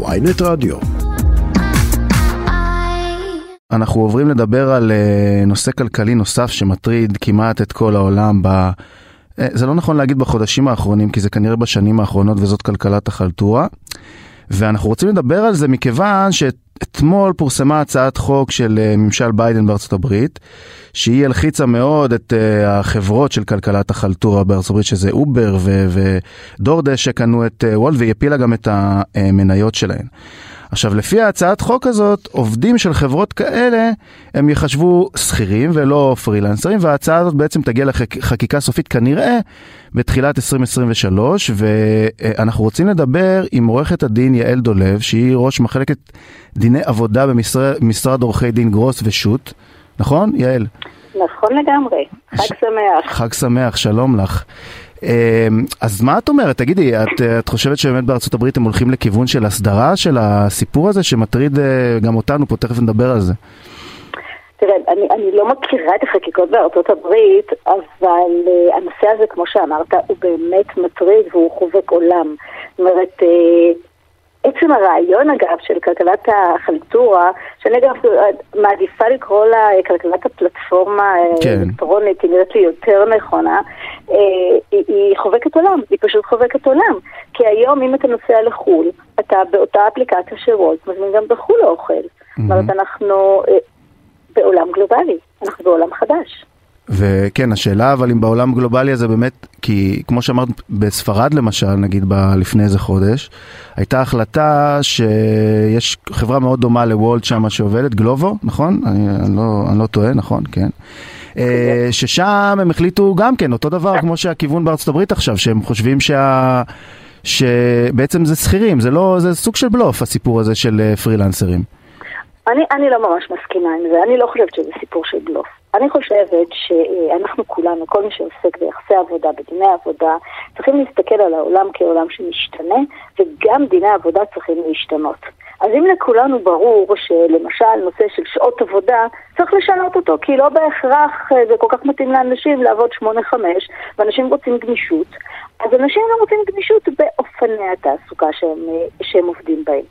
ויינט רדיו. אנחנו עוברים לדבר על אה, נושא כלכלי נוסף שמטריד כמעט את כל העולם ב... אה, זה לא נכון להגיד בחודשים האחרונים, כי זה כנראה בשנים האחרונות וזאת כלכלת החלטורה. ואנחנו רוצים לדבר על זה מכיוון שאתמול פורסמה הצעת חוק של אה, ממשל ביידן בארצות הברית, שהיא הלחיצה מאוד את החברות של כלכלת החלטורה בארצות הברית, שזה אובר ודורדש שקנו את וולט, והיא הפילה גם את המניות שלהן. עכשיו, לפי ההצעת חוק הזאת, עובדים של חברות כאלה, הם יחשבו שכירים ולא פרילנסרים, וההצעה הזאת בעצם תגיע לחקיקה סופית כנראה בתחילת 2023, ואנחנו רוצים לדבר עם עורכת הדין יעל דולב, שהיא ראש מחלקת דיני עבודה במשרד עורכי דין גרוס ושות', נכון, יעל? נכון לגמרי, חג שמח. חג שמח, שלום לך. אמ, אז מה את אומרת? תגידי, את, את חושבת שבאמת בארצות הברית הם הולכים לכיוון של הסדרה של הסיפור הזה שמטריד אה, גם אותנו פה, תכף נדבר על זה. תראה, אני, אני לא מכירה את החקיקות בארצות הברית, אבל uh, הנושא הזה, כמו שאמרת, הוא באמת מטריד והוא חובק עולם. זאת אומרת, uh, עצם הרעיון אגב של כלכלת החלטורה, שאני אגב מעדיפה לקרוא לה כלכלת הפלטפורמה כן. האלקטרונית, היא נראית לי יותר נכונה, אה, היא, היא חובקת עולם, היא פשוט חובקת עולם. כי היום אם אתה נוסע לחו"ל, אתה באותה אפליקציה של וולט מזמין גם בחו"ל אוכל. זאת mm-hmm. אומרת, אנחנו אה, בעולם גלובלי, אנחנו בעולם חדש. וכן, השאלה אבל אם בעולם גלובלי הזה באמת, כי כמו שאמרת, בספרד למשל, נגיד ב- לפני איזה חודש, הייתה החלטה שיש חברה מאוד דומה לוולט שם שעובדת, גלובו, נכון? אני, אני, לא, אני לא טועה, נכון? כן. אה, ששם הם החליטו גם כן, אותו דבר כמו שהכיוון בארצות הברית עכשיו, שהם חושבים שה... שבעצם זה שכירים, זה לא, זה סוג של בלוף הסיפור הזה של אה, פרילנסרים. אני, אני לא ממש מסכימה עם זה, אני לא חושבת שזה סיפור של בלוף. אני חושבת שאנחנו כולנו, כל מי שעוסק ביחסי עבודה, בדיני עבודה, צריכים להסתכל על העולם כעולם שמשתנה, וגם דיני עבודה צריכים להשתנות. אז אם לכולנו ברור שלמשל נושא של שעות עבודה, צריך לשנות אותו, כי לא בהכרח אה, זה כל כך מתאים לאנשים לעבוד 8-5, ואנשים רוצים גמישות, אז אנשים גם רוצים גמישות באופני התעסוקה שהם, אה, שהם עובדים בהם.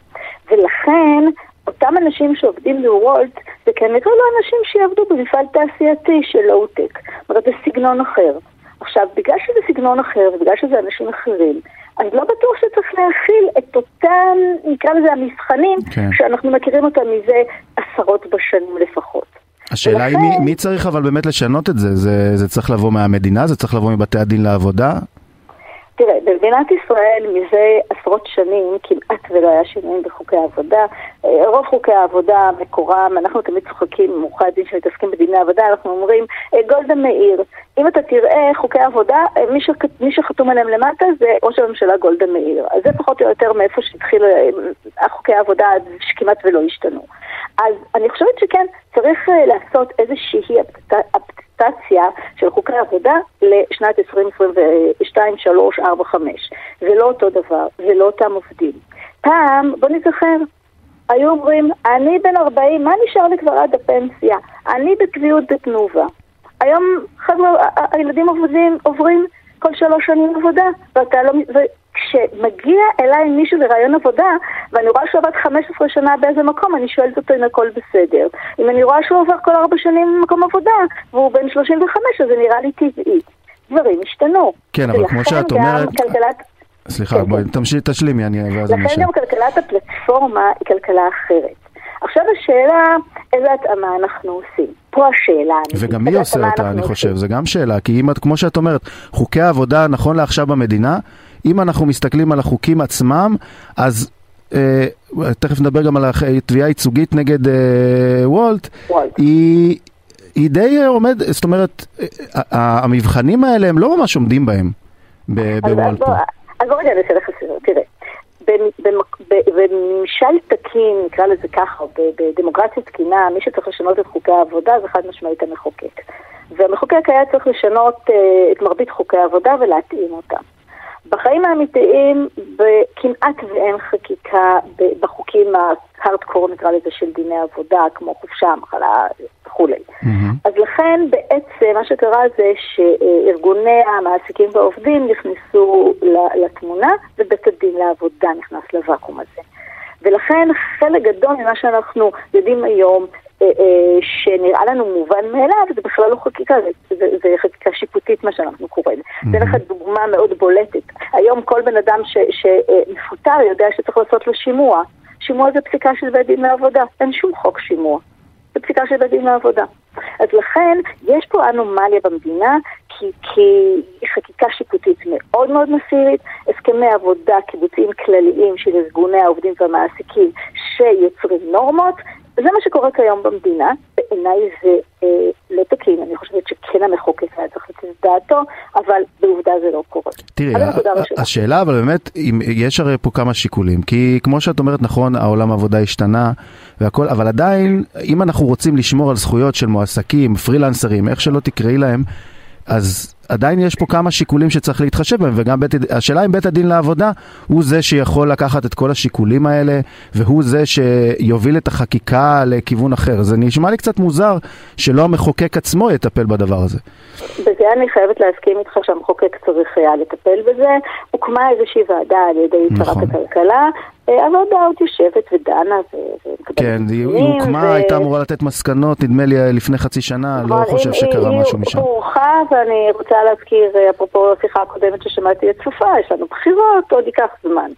ולכן אותם אנשים שעובדים בוולט זה כנראה לא אנשים שיעבדו במפעל תעשייתי של לואו-טק. זאת אומרת, זה סגנון אחר. עכשיו, בגלל שזה סגנון אחר ובגלל שזה אנשים אחרים, אז לא בטוח שצריך להכיל את אותם, נקרא לזה המבחנים, כן. שאנחנו מכירים אותם מזה עשרות בשנים לפחות. השאלה ולכן... היא מי, מי צריך אבל באמת לשנות את זה? זה? זה צריך לבוא מהמדינה? זה צריך לבוא מבתי הדין לעבודה? תראה, במדינת ישראל מזה עשרות שנים כמעט ולא היה שינויים בחוקי העבודה. אה, רוב חוקי העבודה מקורם, אנחנו תמיד צוחקים עם עורכי הדין שמתעסקים בדיני עבודה, אנחנו אומרים, אה, גולדה מאיר, אם אתה תראה חוקי עבודה, אה, מי, ש... מי שחתום עליהם למטה זה ראש הממשלה גולדה מאיר. אז זה פחות או יותר מאיפה שהתחיל חוקי העבודה שכמעט ולא השתנו. אז אני חושבת שכן, צריך לעשות איזושהי אדפטציה של חוקי עבודה לשנת 2022, 3, 4, 5. זה לא אותו דבר, זה לא אותם עובדים. פעם, בוא נזכר, היו אומרים, אני בן 40, מה נשאר לי כבר עד הפנסיה? אני בקביעות בתנובה. היום חבר'ה, הילדים עובדים, עוברים כל שלוש שנים עבודה, ואתה לא, כשמגיע אליי מישהו לרעיון עבודה, ואני רואה שהוא עבד 15 שנה באיזה מקום, אני שואלת אותו אם הכל בסדר. אם אני רואה שהוא עובר כל ארבע שנים במקום עבודה, והוא בן 35, אז זה נראה לי טבעי. דברים השתנו. כן, אבל כמו שאת אומרת... כלכלת... סליחה, כן, בואי, כן. תמשיכי, תשלימי, אני... לכן גם כלכלת הפלטפורמה היא כלכלה אחרת. עכשיו השאלה, איזה התאמה אנחנו עושים. פה השאלה. וגם מי עושה אותה, אני חושב, זה גם שאלה, כי אם את, כמו שאת אומרת, חוקי העבודה נכון לעכשיו במדינה, אם אנחנו מסתכלים על החוקים עצמם, אז אה, תכף נדבר גם על התביעה הייצוגית נגד אה, וולט. היא, היא די עומד, זאת אומרת, אה, אה, המבחנים האלה הם לא ממש עומדים בהם בוולט. אז בוא רגע נעשה לך סדר, תראה. בממשל תקין, נקרא לזה ככה, בדמוקרטיה תקינה, מי שצריך לשנות את חוקי העבודה זה חד משמעית המחוקק. והמחוקק היה צריך לשנות את מרבית חוקי העבודה ולהתאים אותם. בחיים האמיתיים כמעט ואין חקיקה בחוקים ההארדקור נקרא לזה של דיני עבודה, כמו חופשה, מחלה וכולי. Mm-hmm. אז לכן בעצם מה שקרה זה שארגוני המעסיקים והעובדים נכנסו לתמונה ובית הדין לעבודה נכנס לוואקום הזה. ולכן חלק גדול ממה שאנחנו יודעים היום שנראה לנו מובן מאליו, זה בכלל לא חקיקה, זה, זה, זה חקיקה שיפוטית מה שאנחנו קוראים. אתן mm-hmm. לך דוגמה מאוד בולטת. היום כל בן אדם שמפוטר יודע שצריך לעשות לו שימוע. שימוע זה פסיקה של בית דין לעבודה, אין שום חוק שימוע. זה פסיקה של בית דין לעבודה. אז לכן, יש פה אנומליה במדינה, כי, כי חקיקה שיפוטית מאוד מאוד מסירית, הסכמי עבודה קיבוציים כלליים של ארגוני העובדים והמעסיקים שיוצרים נורמות, זה מה שקורה כיום במדינה, בעיניי זה אה, לא תקין, אני חושבת שכן המחוקק היה צריך לתת את דעתו, אבל בעובדה זה לא קורה. תראי, השאלה אבל באמת, אם, יש הרי פה כמה שיקולים, כי כמו שאת אומרת, נכון, העולם העבודה השתנה והכל, אבל עדיין, אם אנחנו רוצים לשמור על זכויות של מועסקים, פרילנסרים, איך שלא תקראי להם, אז עדיין יש פה כמה שיקולים שצריך להתחשב בהם, וגם בית, השאלה אם בית הדין לעבודה הוא זה שיכול לקחת את כל השיקולים האלה, והוא זה שיוביל את החקיקה לכיוון אחר. זה נשמע לי קצת מוזר שלא המחוקק עצמו יטפל בדבר הזה. בזה אני חייבת להסכים איתך שהמחוקק צריך היה לטפל בזה. הוקמה איזושהי ועדה על ידי נכון. שרת הכלכלה, הוועדה עוד יושבת ודנה ומקבלת כן, היא הוקמה, ו... הייתה אמורה לתת מסקנות, נדמה לי לפני חצי שנה, לא נכון, חושב שקרה משהו משם. היא הורחה, ואני רוצה להזכיר, אפרופו השיחה הקודמת ששמעתי את צופה, יש לנו בחירות, עוד ייקח זמן.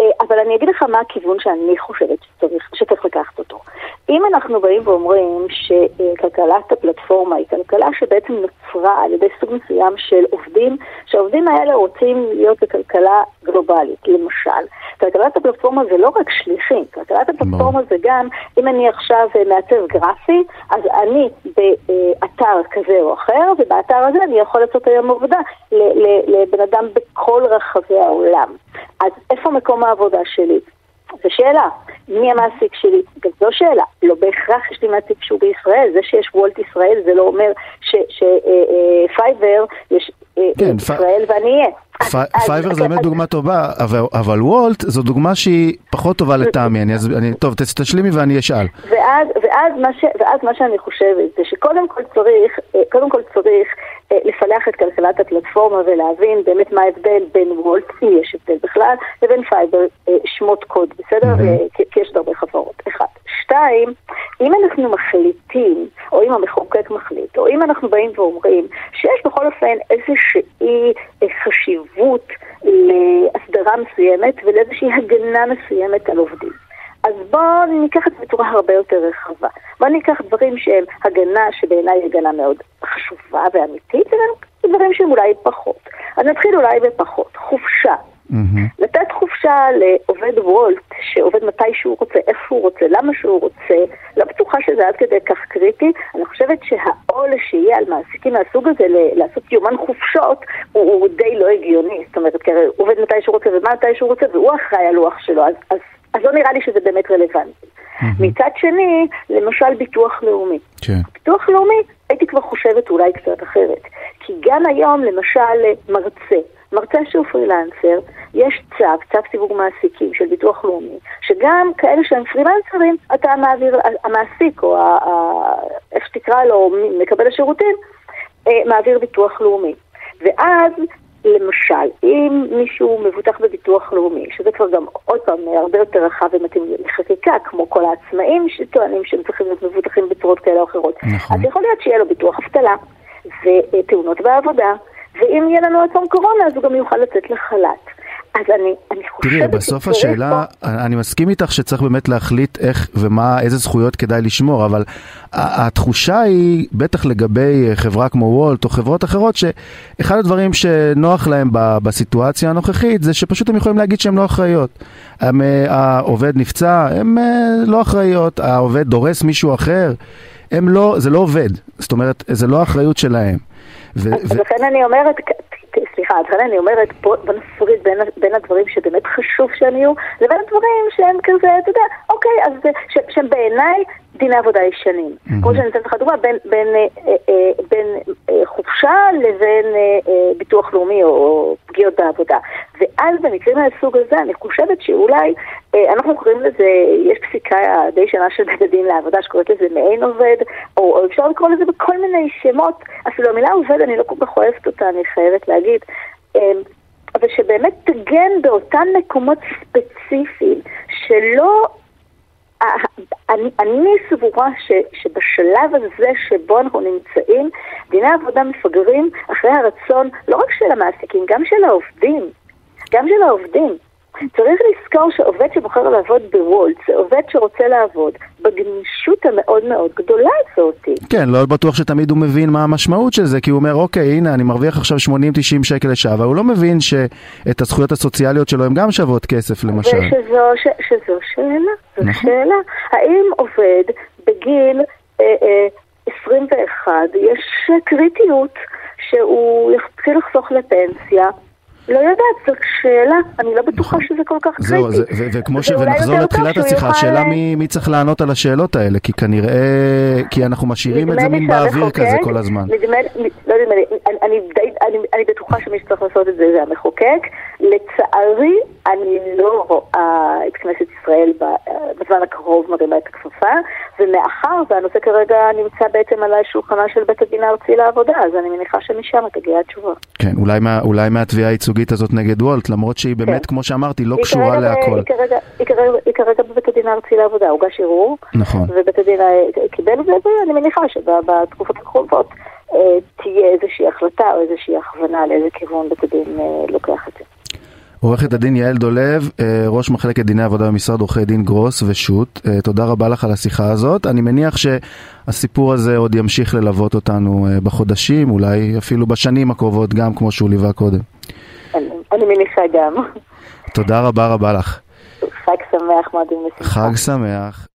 אה, אבל אני אגיד לך מה הכיוון שאני חושבת שצריך, שצריך לקחת אותו. אם אנחנו באים ואומרים שכלכלת הפלטפורמה היא כלכלה שבעצם נוצרה על ידי סוג מסוים של עובדים, שהעובדים האלה רוצים להיות בכלכלה גלובלית, למשל. כלכלת הפלטפורמה זה לא רק שליחים, כלכלת הפלטפורמה זה גם, אם אני עכשיו מעצב גרפי, אז אני באתר כזה או אחר, ובאתר הזה אני יכול לעשות היום עבודה לבן אדם בכל רחבי העולם. אז איפה מקום העבודה שלי? זו שאלה. מי המעסיק שלי? גם זו שאלה. לא בהכרח יש לי מעסיק שהוא בישראל. זה שיש וולט ישראל זה לא אומר שפייבר אה, אה, יש אה, כן, ישראל ואני אהיה. פייבר זה באמת דוגמה טובה, אבל וולט זו דוגמה שהיא פחות טובה לטעמי. טוב, תשלימי ואני אשאל. ואז מה שאני חושבת זה שקודם כל צריך, קודם כל צריך לפלח את כלכלת הפלטפורמה ולהבין באמת מה ההבדל בין וולט, אם יש הבדל בכלל, לבין פייבר, שמות קוד, בסדר? כי יש הרבה חברות. אחד. שתיים, אם אנחנו מחליטים, או אם המחוקק מחליט, או אם אנחנו באים ואומרים שיש בכל אופן איזושהי חשיבות להסדרה מסוימת ולאיזושהי הגנה מסוימת על עובדים. אז בואו ניקח את זה בצורה הרבה יותר רחבה. בואו ניקח דברים שהם הגנה שבעיניי היא הגנה מאוד חשובה ואמיתית, ודברים שהם אולי פחות. אז נתחיל אולי בפחות. חופשה. Mm-hmm. לתת חופשה לעובד וולט, שעובד מתי שהוא רוצה, איפה הוא רוצה, למה שהוא רוצה, לא בטוחה שזה עד כדי כך קריטי. אני חושבת שהעול שיהיה על מעסיקים מהסוג הזה לעשות יומן חופשות הוא, הוא די לא הגיוני. זאת אומרת, כי הוא עובד מתי שהוא רוצה ומה מתי שהוא רוצה, והוא אחראי על לוח שלו, אז, אז, אז לא נראה לי שזה באמת רלוונטי. Mm-hmm. מצד שני, למשל ביטוח לאומי. כן. ביטוח לאומי, הייתי כבר חושבת אולי קצת אחרת. כי גם היום, למשל, מרצה, מרצה שהוא פרילנסר, יש צו, צו סיווג מעסיקים של ביטוח לאומי, שגם כאלה שהם פרילנסרים, אתה מעביר, המעסיק או ה, איך שתקרא לו, מקבל השירותים, אה, מעביר ביטוח לאומי. ואז, למשל, אם מישהו מבוטח בביטוח לאומי, שזה כבר גם עוד פעם הרבה יותר רחב ומתאים לחקיקה, כמו כל העצמאים שטוענים שהם צריכים להיות מבוטחים בצורות כאלה או אחרות, נכון. אז יכול להיות שיהיה לו ביטוח אבטלה ותאונות בעבודה. ואם יהיה לנו עוד פעם קורונה, אז הוא גם יוכל לצאת לחל"ת. אז אני, אני חושבת... תראי, בסוף השאלה, פה... אני מסכים איתך שצריך באמת להחליט איך ומה, איזה זכויות כדאי לשמור, אבל התחושה היא, בטח לגבי חברה כמו וולט או חברות אחרות, שאחד הדברים שנוח להם בסיטואציה הנוכחית, זה שפשוט הם יכולים להגיד שהן לא אחראיות. הם, אה, העובד נפצע, הן אה, לא אחראיות, העובד דורס מישהו אחר, הם לא, זה לא עובד. זאת אומרת, זה לא אחריות שלהם. ו- אז ו- לכן אני אומרת, סליחה, לכן אני אומרת, בוא, בוא נפריד בין, בין הדברים שבאמת חשוב שהם יהיו, לבין הדברים שהם כזה, אתה יודע, אוקיי, אז ש, שהם בעיניי דיני עבודה ישנים. Mm-hmm. כמו שאני אתן לך דוגמה, בין, בין, אה, אה, בין אה, חופשה לבין אה, אה, ביטוח לאומי או, פגיעות בעבודה. ואז במקרים מהסוג הזה, אני חושבת שאולי, אה, אנחנו קוראים לזה, יש פסיקה די שנה של בית הדין לעבודה שקוראת לזה מעין עובד, או, או אפשר לקרוא לזה בכל מיני שמות, אפילו המילה עובד, אני לא כל כך אוהבת אותה, אני חייבת להגיד. אה, אבל שבאמת תגן באותם מקומות ספציפיים שלא... אני, אני סבורה ש, שבשלב הזה שבו אנחנו נמצאים, דיני עבודה מפגרים אחרי הרצון לא רק של המעסיקים, גם של העובדים. גם של העובדים. צריך לזכור שעובד שבוחר לעבוד בוולט, זה עובד שרוצה לעבוד בגמישות המאוד מאוד גדולה הזאת. כן, לא בטוח שתמיד הוא מבין מה המשמעות של זה, כי הוא אומר, אוקיי, הנה, אני מרוויח עכשיו 80-90 שקל לשעה, אבל הוא לא מבין שאת הזכויות הסוציאליות שלו הן גם שוות כסף, למשל. ושזו ש, שזו שאלה, זו נכון. שאלה. האם עובד בגיל אה, אה, 21, יש קריטיות שהוא יתחיל לחסוך לפנסיה? לא יודעת, זאת שאלה, אני לא בטוחה. שזה כל כך קריטי. זהו, וכמו ש... ונחזור לתחילת השיחה, השאלה מי צריך לענות על השאלות האלה, כי כנראה, כי אנחנו משאירים את זה מין באוויר כזה כל הזמן. נדמה לי, לא נדמה לי, אני בטוחה שמי שצריך לעשות את זה זה המחוקק. לצערי, אני לא רואה את כנסת ישראל בזמן הקרוב מרימה את הכפפה, ומאחר והנושא כרגע נמצא בעצם על שולחנה של בית הדין הארצי לעבודה, אז אני מניחה שמשם תגיע התשובה. כן, אולי מהתביעה הייצוגית הזאת נגד וולט, למרות שהיא באמת, כן. כמו שאמרתי, לא קשורה להכל. היא כרגע בבית הדין הארצי לעבודה, הוגש ערעור. נכון. ובית הדין קיבל את זה, ואני מניחה שבתקופות הקרובות אה, תהיה איזושהי החלטה או איזושהי הכוונה לאיזה כיוון בית הדין אה, לוקח את זה. עורכת הדין יעל דולב, אה, ראש מחלקת דיני עבודה במשרד עורכי דין גרוס ושות', תודה רבה לך על השיחה הזאת. אני מניח שהסיפור הזה עוד ימשיך ללוות אותנו בחודשים, אולי אפילו בשנים הקרובות גם, כמו שהוא ליווה קודם. אני מניחה גם. תודה רבה רבה לך. חג שמח, לשמחה. חג שמח.